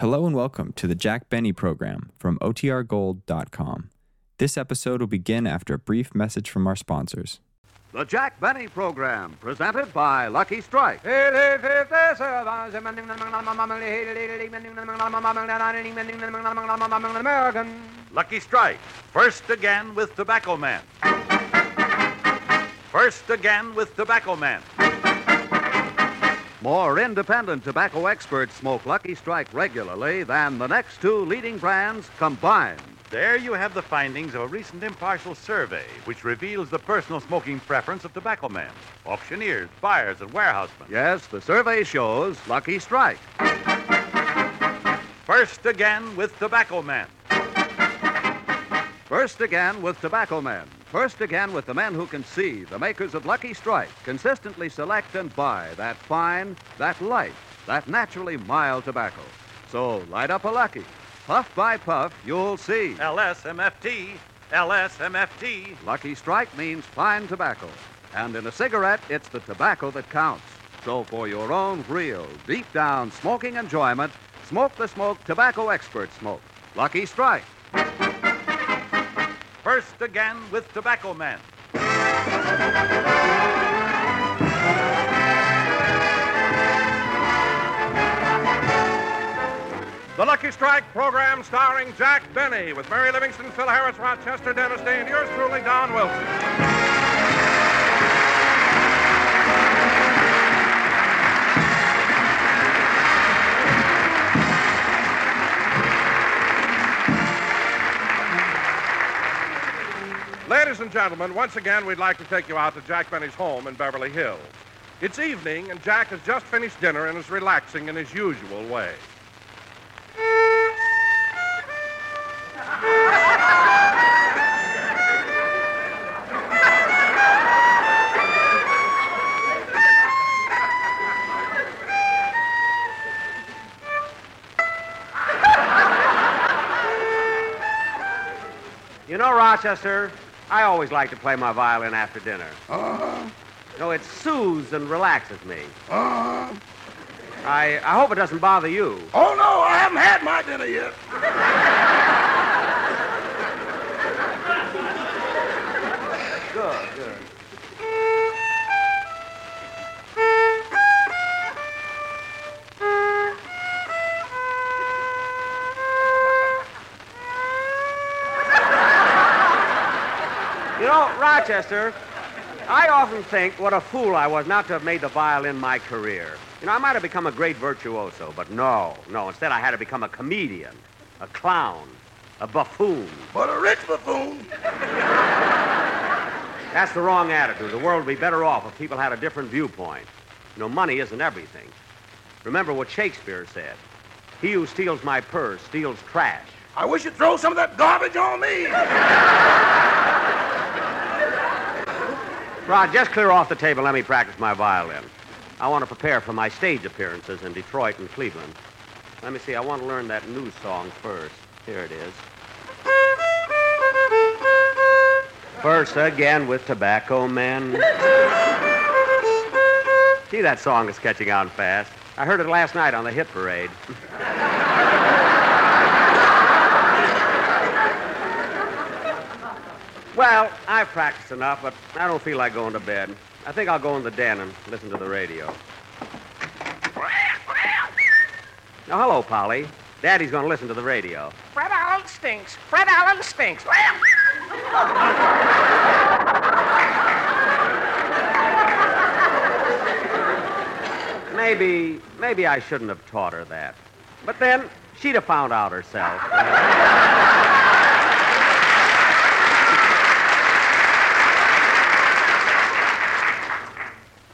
Hello and welcome to the Jack Benny program from OTRGold.com. This episode will begin after a brief message from our sponsors. The Jack Benny Program, presented by Lucky Strike. Lucky Strike, first again with Tobacco Man. First again with Tobacco Man. More independent tobacco experts smoke Lucky Strike regularly than the next two leading brands combined. There you have the findings of a recent impartial survey which reveals the personal smoking preference of tobacco men, auctioneers, buyers, and warehousemen. Yes, the survey shows Lucky Strike. First again with Tobacco Man. First again with Tobacco Men. First again with the men who can see, the makers of Lucky Strike, consistently select and buy that fine, that light, that naturally mild tobacco. So light up a Lucky. Puff by puff, you'll see. LSMFT, LSMFT. Lucky Strike means fine tobacco. And in a cigarette, it's the tobacco that counts. So for your own real, deep down smoking enjoyment, smoke the smoke tobacco expert smoke. Lucky Strike. First again with Tobacco Man. The Lucky Strike program starring Jack Benny with Mary Livingstone, Phil Harris, Rochester, Dennis Day, and yours truly, Don Wilson. Ladies and gentlemen, once again, we'd like to take you out to Jack Benny's home in Beverly Hills. It's evening, and Jack has just finished dinner and is relaxing in his usual way. You know, Rochester, I always like to play my violin after dinner. Uh-huh. You know, it soothes and relaxes me. Uh-huh. I, I hope it doesn't bother you. Oh, no, I haven't had my dinner yet. Know, Rochester, I often think what a fool I was not to have made the violin my career. You know, I might have become a great virtuoso, but no, no. Instead, I had to become a comedian, a clown, a buffoon. But a rich buffoon. That's the wrong attitude. The world would be better off if people had a different viewpoint. You know, money isn't everything. Remember what Shakespeare said He who steals my purse steals trash. I wish you'd throw some of that garbage on me. Rod, just clear off the table let me practice my violin. I want to prepare for my stage appearances in Detroit and Cleveland. Let me see, I want to learn that new song first. Here it is. First again with Tobacco Men. See, that song is catching on fast. I heard it last night on the hit parade. well, I've practiced enough, but I don't feel like going to bed. I think I'll go in the den and listen to the radio. Now, hello, Polly. Daddy's going to listen to the radio. Fred Allen stinks. Fred Allen stinks. Maybe, maybe I shouldn't have taught her that. But then she'd have found out herself.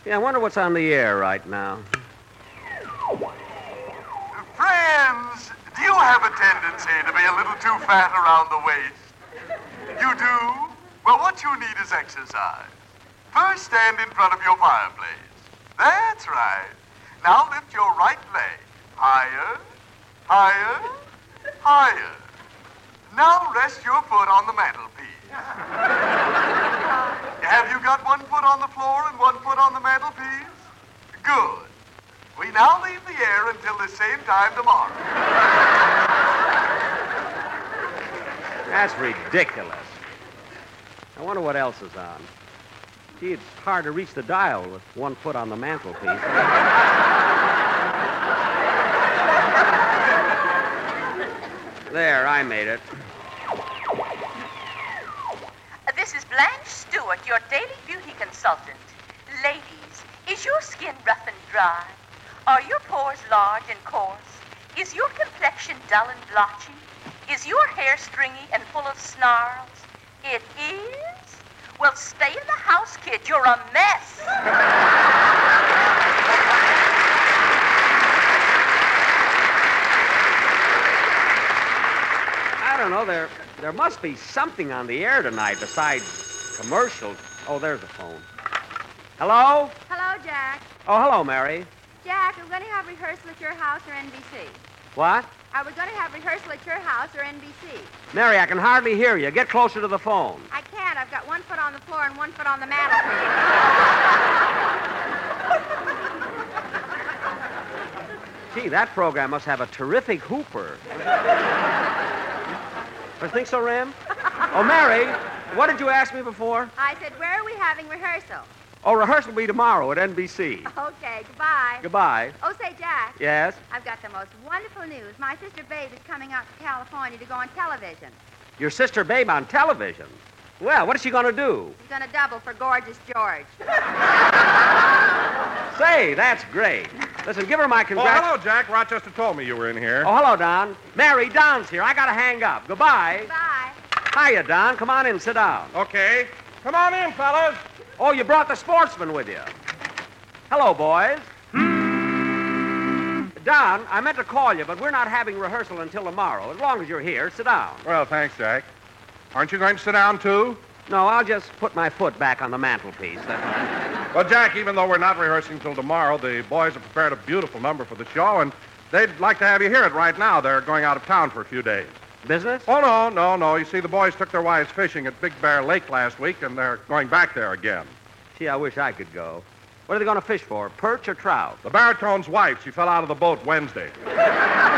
Yeah, I wonder what's on the air right now. Friends, do you have a tendency to be a little too fat around the waist? You do? Well, what you need is exercise. First, stand in front of your fireplace. That's right. Now lift your right leg higher, higher, higher. Now rest your foot on the mantelpiece. Have you got one foot on the floor and one foot on the mantelpiece? Good. We now leave the air until the same time tomorrow. That's ridiculous. I wonder what else is on. Gee, it's hard to reach the dial with one foot on the mantelpiece. there, I made it. Stewart, your daily beauty consultant. Ladies, is your skin rough and dry? Are your pores large and coarse? Is your complexion dull and blotchy? Is your hair stringy and full of snarls? It is? Well, stay in the house, kid. You're a mess. I don't know. There, there must be something on the air tonight besides commercials. Oh, there's the phone. Hello? Hello, Jack. Oh, hello, Mary. Jack, are we going to have rehearsal at your house or NBC? What? Uh, are we going to have rehearsal at your house or NBC? Mary, I can hardly hear you. Get closer to the phone. I can't. I've got one foot on the floor and one foot on the mantelpiece. Gee, that program must have a terrific hooper. I think so, Ram? Oh, Mary, what did you ask me before? I said, where are we having rehearsal? Oh, rehearsal will be tomorrow at NBC. Okay, goodbye. Goodbye. Oh, say, Jack. Yes? I've got the most wonderful news. My sister Babe is coming out to California to go on television. Your sister Babe on television. Well, what is she going to do? She's going to double for Gorgeous George. Say, that's great. Listen, give her my congrats. Oh, hello, Jack. Rochester told me you were in here. Oh, hello, Don. Mary, Don's here. I got to hang up. Goodbye. Bye. Hiya, Don. Come on in, sit down. Okay. Come on in, fellas. Oh, you brought the sportsman with you. Hello, boys. Don, I meant to call you, but we're not having rehearsal until tomorrow. As long as you're here, sit down. Well, thanks, Jack. Aren't you going to sit down, too? No, I'll just put my foot back on the mantelpiece. That's Well, Jack, even though we're not rehearsing till tomorrow, the boys have prepared a beautiful number for the show, and they'd like to have you hear it right now. They're going out of town for a few days. Business. Oh, no, no, no. You see, the boys took their wives fishing at Big Bear Lake last week, and they're going back there again. Gee, I wish I could go. What are they going to fish for? Perch or trout? The baritone's wife, she fell out of the boat Wednesday.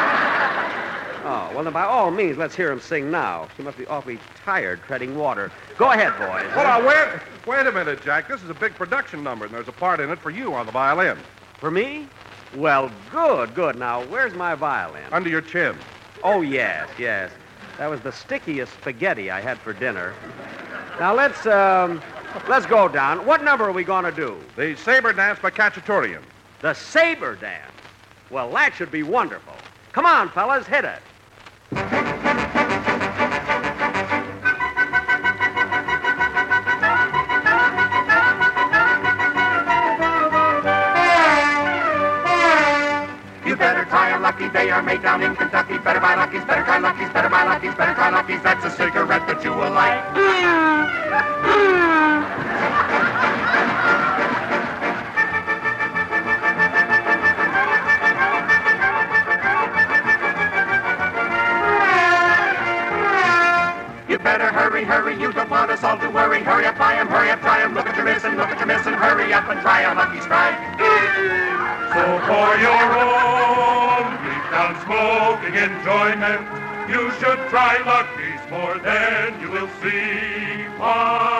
Oh, well, then by all means, let's hear him sing now. She must be awfully tired treading water. Go ahead, boys. Hold on, wait, wait a minute, Jack. This is a big production number, and there's a part in it for you on the violin. For me? Well, good, good. Now, where's my violin? Under your chin. Oh, yes, yes. That was the stickiest spaghetti I had for dinner. Now, let's, um, let's go down. What number are we going to do? The saber dance by Khachaturian. The saber dance. Well, that should be wonderful. Come on, fellas, hit it. They are made down in Kentucky. Better buy luckies, better try luckies, better buy luckies, better try luckies. That's a cigarette that you will like. You better hurry, hurry. You don't want us all to worry. Hurry up, buy 'em, hurry up, try 'em. Look at your missing, look at your missing. Hurry up and try a lucky strike. Smoking enjoyment, you should try Lucky's more than you will see.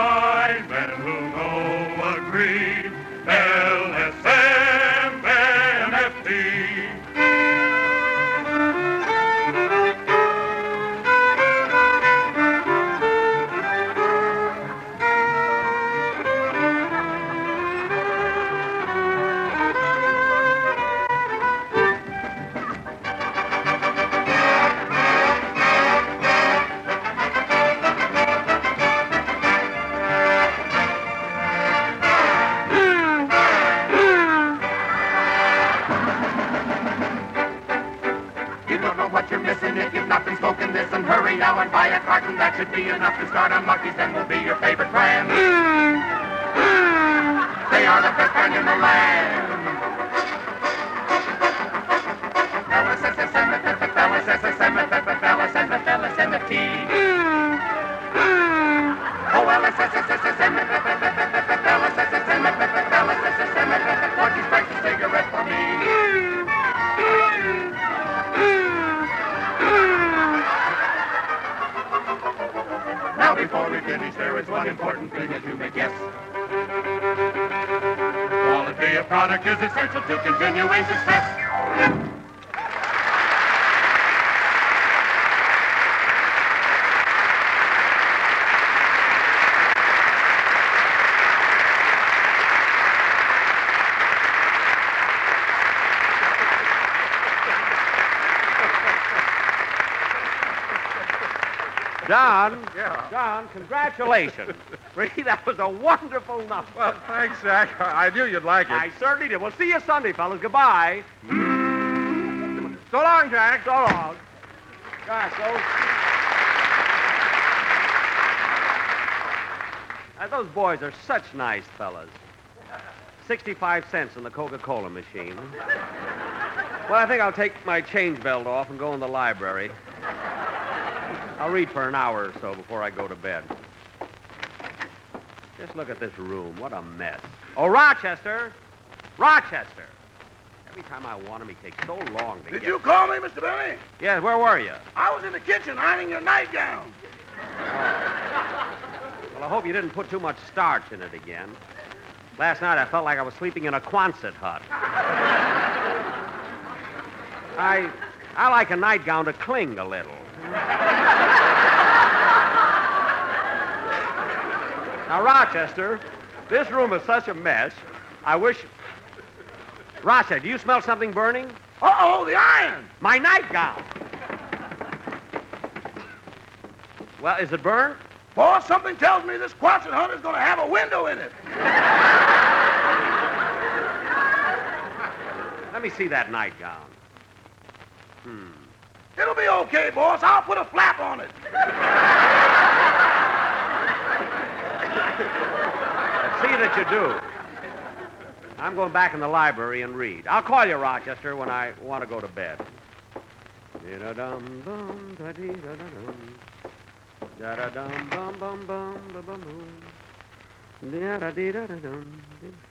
Quality is essential to continuing success. John. Yeah. John, congratulations. Really, that was a wonderful number. Well, thanks, Jack. I knew you'd like it. I certainly did. We'll see you Sunday, fellas. Goodbye. So long, Jack. So long. Gosh, those... Uh, those boys are such nice fellas. 65 cents in the Coca-Cola machine. Well, I think I'll take my change belt off and go in the library. I'll read for an hour or so before I go to bed. Just look at this room. What a mess. Oh, Rochester! Rochester! Every time I want him, he takes so long to get. Did get... you call me, Mr. Benny? Yes, where were you? I was in the kitchen ironing your nightgown. Oh. Well, I hope you didn't put too much starch in it again. Last night I felt like I was sleeping in a Quonset hut. I I like a nightgown to cling a little. Now, Rochester, this room is such a mess. I wish. Rochester, do you smell something burning? Uh-oh, the iron. My nightgown. Well, is it burned? Boss, something tells me this Quonset going to have a window in it. Let me see that nightgown. Hmm. It'll be okay, boss. I'll put a flap on it. You do. I'm going back in the library and read. I'll call you, Rochester, when I want to go to bed.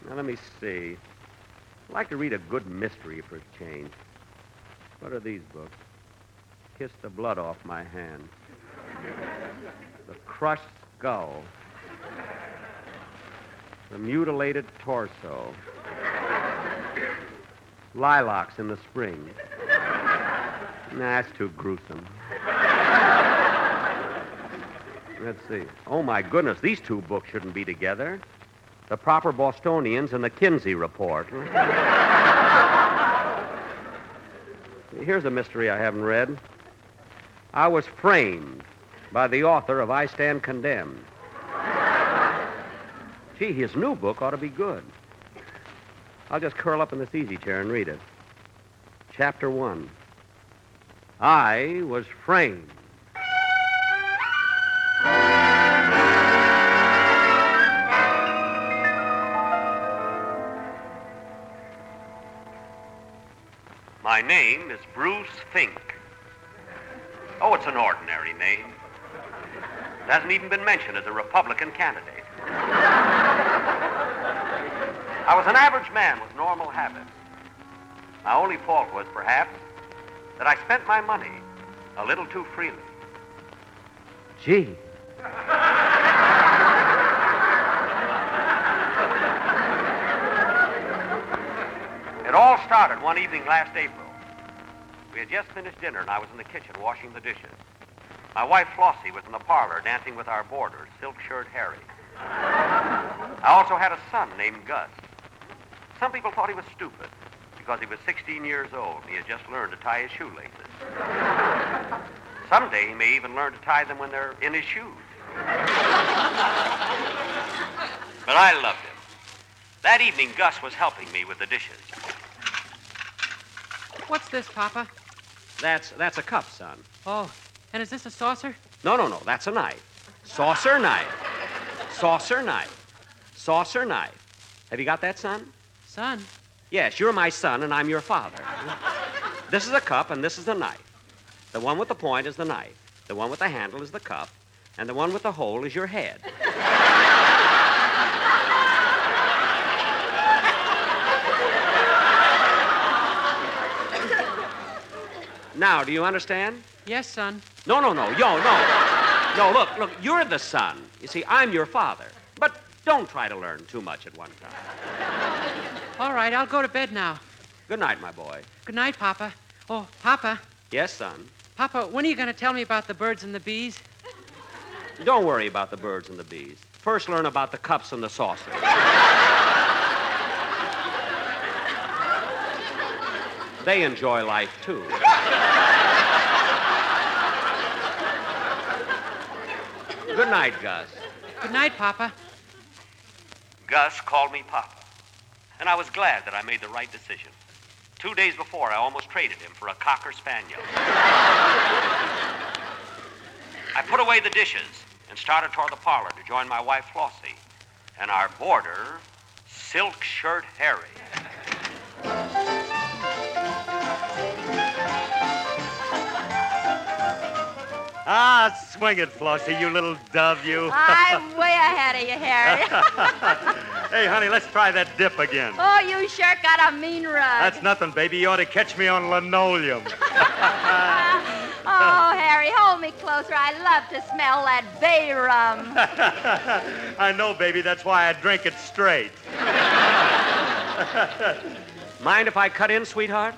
Now, let me see. I'd like to read a good mystery for a change. What are these books? Kiss the blood off my hand. The crushed skull. The mutilated torso. Lilacs in the spring. Nah, that's too gruesome. Let's see. Oh, my goodness, these two books shouldn't be together. The Proper Bostonians and the Kinsey Report. Here's a mystery I haven't read. I was framed by the author of I Stand Condemned. Gee, his new book ought to be good. I'll just curl up in this easy chair and read it. Chapter one. I was framed. My name is Bruce Fink. Oh, it's an ordinary name. It hasn't even been mentioned as a Republican candidate. I was an average man with normal habits. My only fault was, perhaps, that I spent my money a little too freely. Gee. It all started one evening last April. We had just finished dinner, and I was in the kitchen washing the dishes. My wife Flossie was in the parlor dancing with our boarder, Silk Shirt Harry. I also had a son named Gus. Some people thought he was stupid because he was 16 years old and he had just learned to tie his shoelaces. Someday he may even learn to tie them when they're in his shoes. But I loved him. That evening, Gus was helping me with the dishes. What's this, Papa? That's that's a cup, son. Oh, and is this a saucer? No, no, no. That's a knife. Saucer knife. Saucer knife. Saucer knife. Have you got that, son? Son? Yes, you're my son, and I'm your father. This is a cup, and this is the knife. The one with the point is the knife. The one with the handle is the cup, and the one with the hole is your head. Now, do you understand? Yes, son. No, no, no. Yo, no. No, look, look, you're the son. You see, I'm your father. But don't try to learn too much at one time. All right, I'll go to bed now. Good night, my boy. Good night, Papa. Oh, Papa. Yes, son. Papa, when are you going to tell me about the birds and the bees? Don't worry about the birds and the bees. First, learn about the cups and the saucers. they enjoy life, too. Good night, Gus. Good night, Papa. Gus call me Papa. And I was glad that I made the right decision. Two days before, I almost traded him for a Cocker Spaniel. I put away the dishes and started toward the parlor to join my wife, Flossie, and our boarder, Silk Shirt Harry. Ah, swing it, Flossie, you little dove, you. I'm way ahead of you, Harry. hey, honey, let's try that dip again. oh, you sure got a mean rug. That's nothing, baby. You ought to catch me on linoleum. oh, Harry, hold me closer. I love to smell that bay rum. I know, baby. That's why I drink it straight. Mind if I cut in, sweetheart?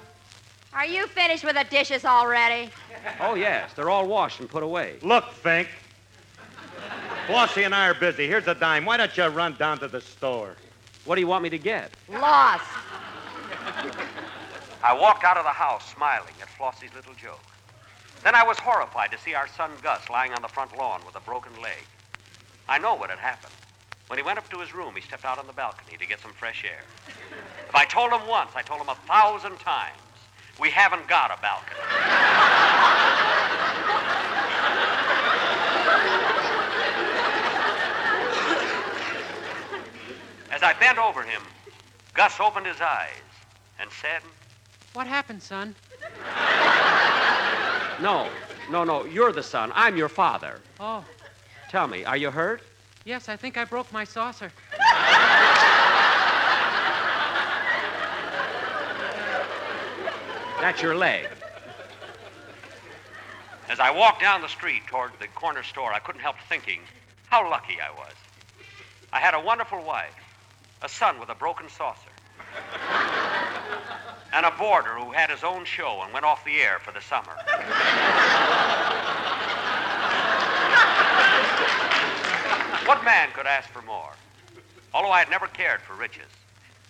Are you finished with the dishes already? Oh, yes. They're all washed and put away. Look, Fink. Flossie and I are busy. Here's a dime. Why don't you run down to the store? What do you want me to get? Lost. I walked out of the house smiling at Flossie's little joke. Then I was horrified to see our son Gus lying on the front lawn with a broken leg. I know what had happened. When he went up to his room, he stepped out on the balcony to get some fresh air. If I told him once, I told him a thousand times. We haven't got a balcony. As I bent over him, Gus opened his eyes and said, What happened, son? No, no, no, you're the son. I'm your father. Oh, Tell me, are you hurt? yes, I think I broke my saucer. That's your leg. As I walked down the street toward the corner store, I couldn't help thinking how lucky I was. I had a wonderful wife, a son with a broken saucer, and a boarder who had his own show and went off the air for the summer. what man could ask for more? Although I had never cared for riches,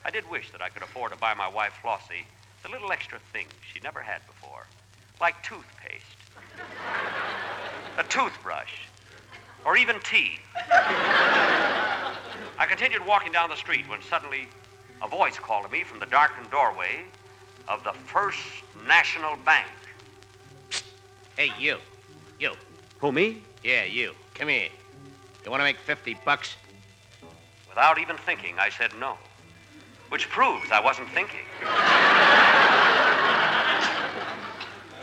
I did wish that I could afford to buy my wife Flossie the little extra things she never had before, like toothpaste, a toothbrush, or even tea. I continued walking down the street when suddenly a voice called to me from the darkened doorway of the First National Bank. Hey, you. You. Who, me? Yeah, you. Come here. You want to make 50 bucks? Without even thinking, I said no, which proves I wasn't thinking.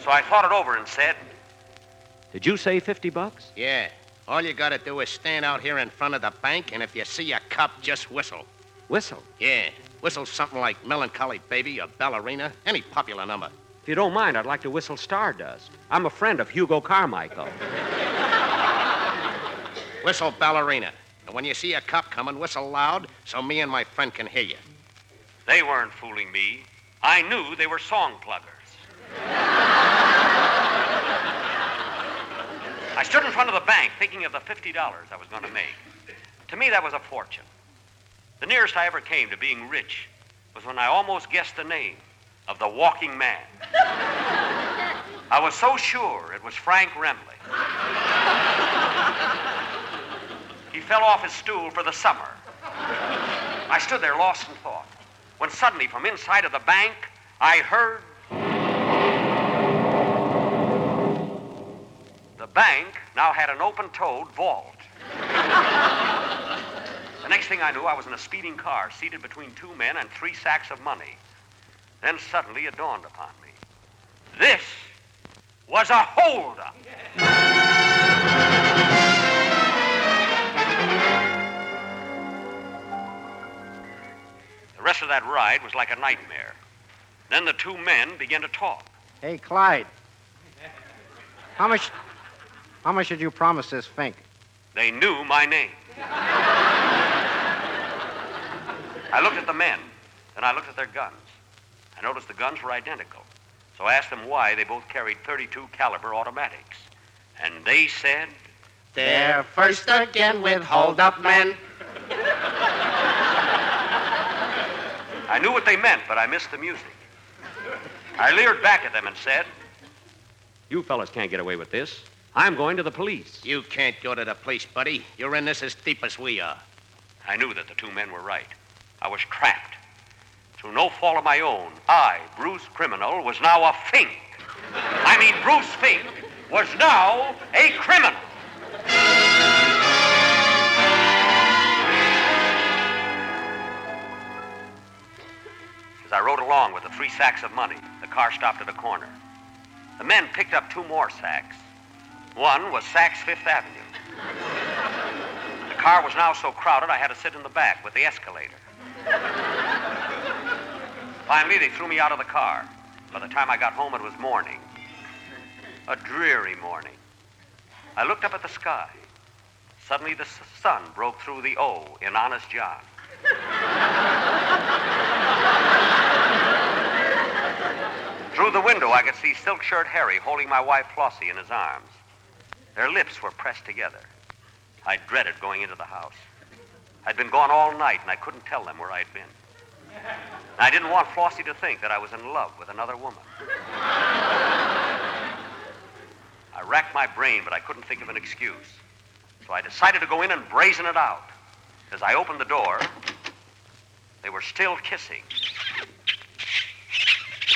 So I thought it over and said, Did you say 50 bucks? Yeah. All you gotta do is stand out here in front of the bank, and if you see a cop, just whistle. Whistle. Yeah. Whistle something like Melancholy Baby or Ballerina, any popular number. If you don't mind, I'd like to whistle Stardust. I'm a friend of Hoagy Carmichael. Whistle Ballerina. And when you see a cop coming, whistle loud so me and my friend can hear you. They weren't fooling me. I knew they were song pluggers. I stood in front of the bank thinking of the $50 I was going to make. To me, that was a fortune. The nearest I ever came to being rich was when I almost guessed the name of the walking man. I was so sure it was Frank Remley. He fell off his stool for the summer. I stood there lost in thought when suddenly from inside of the bank I heard bank now had an open-toed vault. the next thing I knew, I was in a speeding car, seated between two men and three sacks of money. Then suddenly it dawned upon me. This was a holdup. The rest of that ride was like a nightmare. Then the two men began to talk. Hey, Clyde. How much How much did you promise this Fink? They knew my name. I looked at the men, then I looked at their guns. I noticed the guns were identical. So I asked them why they both carried 32 caliber automatics. And they said, They're first again with hold-up men. I knew what they meant, but I missed the music. I leered back at them and said, You fellas can't get away with this. I'm going to the police. You can't go to the police, buddy. You're in this as deep as we are. I knew that the two men were right. I was trapped. Through no fault of my own, I, Bruce Criminal, was now a fink. I mean, Bruce Fink was now a criminal. As I rode along with the three sacks of money, the car stopped at a corner. The men picked up two more sacks. One was Saks Fifth Avenue. The car was now so crowded I had to sit in the back with the escalator. Finally, they threw me out of the car. By the time I got home, it was morning. A dreary morning. I looked up at the sky. Suddenly, the sun broke through the O in Honest John. Through the window, I could see Silk Shirt Harry holding my wife Flossie in his arms. Their lips were pressed together. I dreaded going into the house. I'd been gone all night, and I couldn't tell them where I'd been. I didn't want Flossie to think that I was in love with another woman. I racked my brain, but I couldn't think of an excuse. So I decided to go in and brazen it out. As I opened the door, they were still kissing.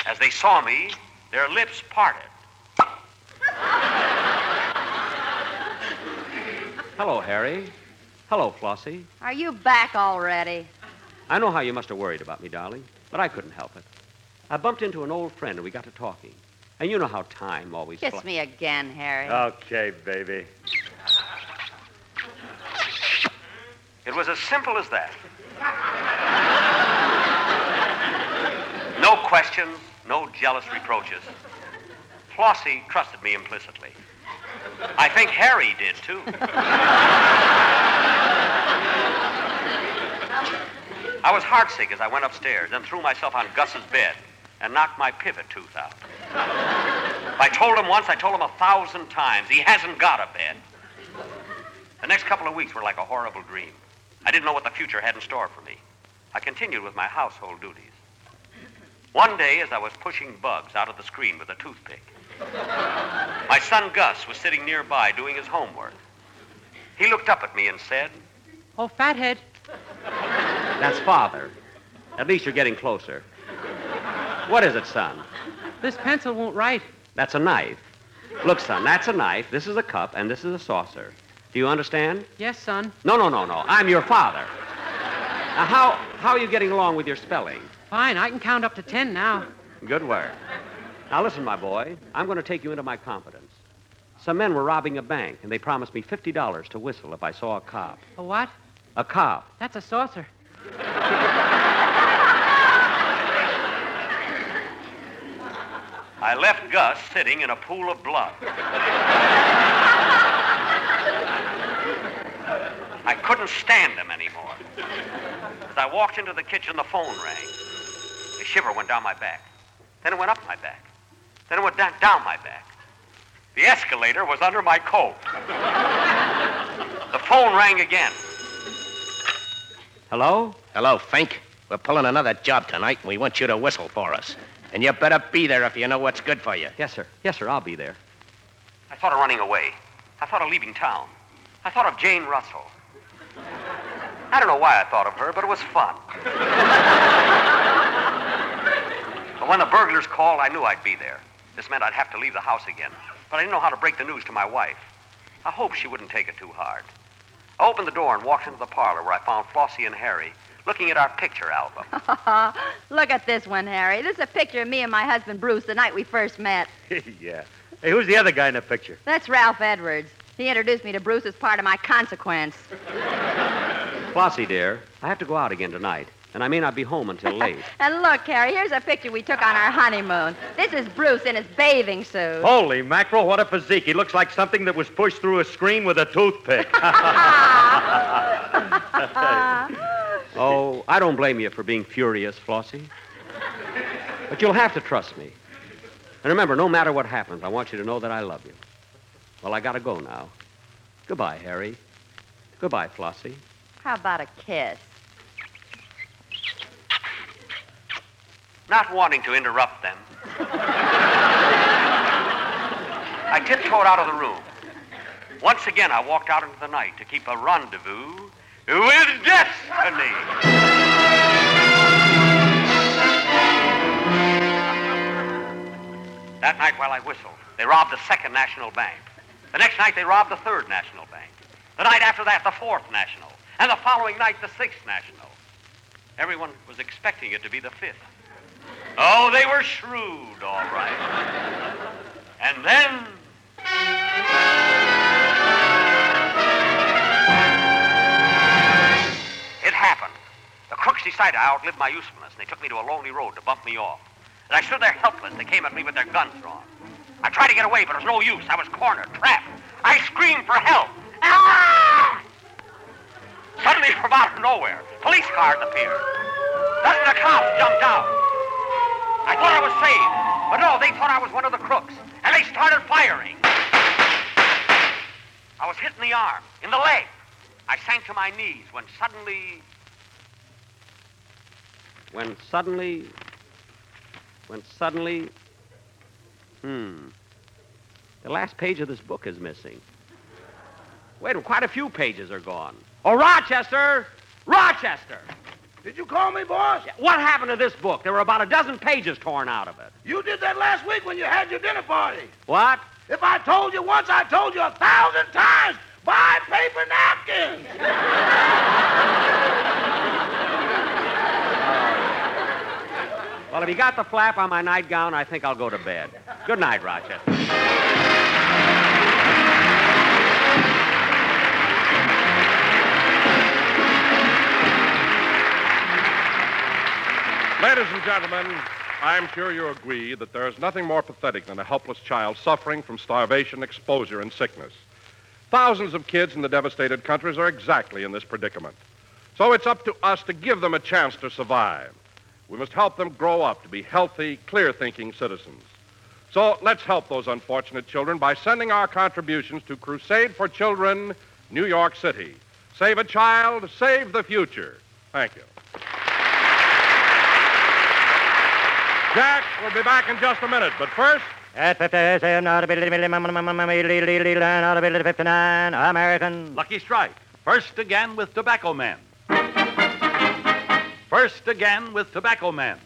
As they saw me, their lips parted. Hello, Harry. Hello, Flossie. Are you back already? I know how you must have worried about me, darling, but I couldn't help it. I bumped into an old friend and we got to talking. And you know how time always Kiss flies. me again, Harry. Okay, baby. It was as simple as that. No questions, no jealous reproaches. Flossie trusted me implicitly. I think Harry did, too. I was heartsick as I went upstairs and threw myself on Gus's bed and knocked my pivot tooth out. I told him once, I told him a thousand times. He hasn't got a bed. The next couple of weeks were like a horrible dream. I didn't know what the future had in store for me. I continued with my household duties. One day, as I was pushing bugs out of the screen with a toothpick, my son Gus was sitting nearby doing his homework. He looked up at me and said, Oh, fathead. That's father. At least you're getting closer. What is it, son? This pencil won't write. That's a knife. Look, son, that's a knife, this is a cup, and this is a saucer. Do you understand? Yes, son. No, no, no, no. I'm your father. Now, how, how are you getting along with your spelling? Fine, I can count up to ten now. Good work. Now, listen, my boy. I'm going to take you into my confidence. Some men were robbing a bank, and they promised me $50 to whistle if I saw a cop. A what? A cop. That's a saucer. I left Gus sitting in a pool of blood. I couldn't stand him anymore. As I walked into the kitchen, the phone rang. A shiver went down my back. Then it went up my back. Then it went down, down my back. The escalator was under my coat. the phone rang again. Hello? Hello, Fink. We're pulling another job tonight, and we want you to whistle for us. And you better be there if you know what's good for you. Yes, sir. Yes, sir. I'll be there. I thought of running away. I thought of leaving town. I thought of Jane Russell. I don't know why I thought of her, but it was fun. but when the burglars called, I knew I'd be there. This meant I'd have to leave the house again. But I didn't know how to break the news to my wife. I hoped she wouldn't take it too hard. I opened the door and walked into the parlor where I found Flossie and Harry looking at our picture album. Look at this one, Harry. This is a picture of me and my husband Bruce the night we first met. yeah. Hey, who's the other guy in the picture? That's Ralph Edwards. He introduced me to Bruce as part of my consequence. Flossie, dear, I have to go out again tonight. And I may not be home until late. And look, Harry, here's a picture we took on our honeymoon. This is Bruce in his bathing suit. Holy mackerel, what a physique. He looks like something that was pushed through a screen with a toothpick. oh, I don't blame you for being furious, Flossie. But you'll have to trust me. And remember, no matter what happens, I want you to know that I love you. Well, I gotta go now. Goodbye, Harry. Goodbye, Flossie. How about a kiss? Not wanting to interrupt them. I tiptoed out of the room. Once again, I walked out into the night to keep a rendezvous with destiny. That night, while I whistled, they robbed the second National Bank. The next night, they robbed the third National Bank. The night after that, the fourth National. And the following night, the sixth National. Everyone was expecting it to be the fifth. Oh, they were shrewd, all right. And then. It happened. The crooks decided I outlived my usefulness, and they took me to a lonely road to bump me off. And I stood there helpless. They came at me with their guns drawn. I tried to get away, but it was no use. I was cornered, trapped. I screamed for help. Ah! Suddenly, from out of nowhere, police cars appeared. Dozens of cops jumped out. I thought I was saved, but no, they thought I was one of the crooks, and they started firing. I was hit in the arm, in the leg. I sank to my knees when suddenly. When suddenly. When suddenly. Hmm. The last page of this book is missing. Wait, quite a few pages are gone. Oh, Rochester! Rochester! Did you call me, boss? What happened to this book? There were about a dozen pages torn out of it. You did that last week when you had your dinner party. What? If I told you once, I told you a thousand times. Buy paper napkins. Well, if you got the flap on my nightgown, I think I'll go to bed. Good night, Rochester. Ladies and gentlemen, I'm sure you agree that there is nothing more pathetic than a helpless child suffering from starvation, exposure, and sickness. Thousands of kids in the devastated countries are exactly in this predicament. So it's up to us to give them a chance to survive. We must help them grow up to be healthy, clear thinking citizens. So let's help those unfortunate children by sending our contributions to Crusade for Children, New York City. Save a child, save the future. Thank you. Jack will be back in just a minute, but first. At 57, American. Lucky Strike. First again with Tobacco Man. First again with Tobacco Man.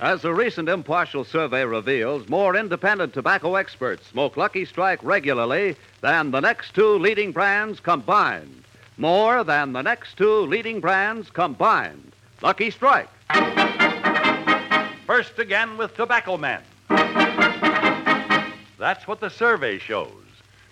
As a recent impartial survey reveals, more independent tobacco experts smoke Lucky Strike regularly than the next two leading brands combined. More than the next two leading brands combined. Lucky Strike. First again with Tobacco Man. That's what the survey shows.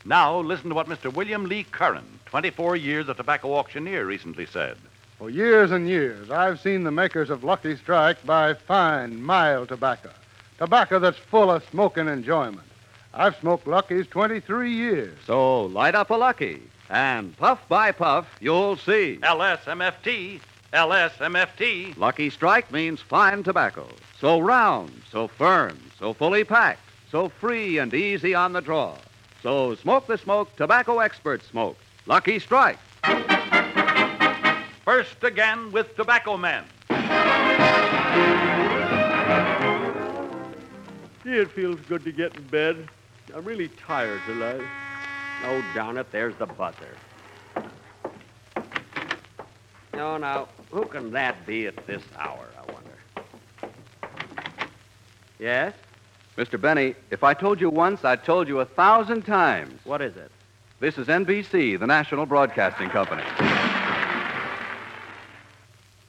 Now, listen to what Mr. William Lee Curran, 24 years a tobacco auctioneer, recently said. For years and years, I've seen the makers of Lucky Strike buy fine, mild tobacco. Tobacco that's full of smoking enjoyment. I've smoked Lucky's 23 years. So light up a Lucky, and puff by puff, you'll see. LSMFT. LSMFT. Lucky Strike means fine tobacco. So round, so firm, so fully packed, so free and easy on the draw. So smoke the smoke tobacco experts smoke. Lucky Strike. First again with Tobacco Man. Gee, it feels good to get in bed. I'm really tired tonight. Oh, darn it, there's the buzzer. No, now, who can that be at this hour, I wonder? Yes? Mr. Benny, if I told you once, I told you a thousand times. What is it? This is NBC, the national broadcasting company.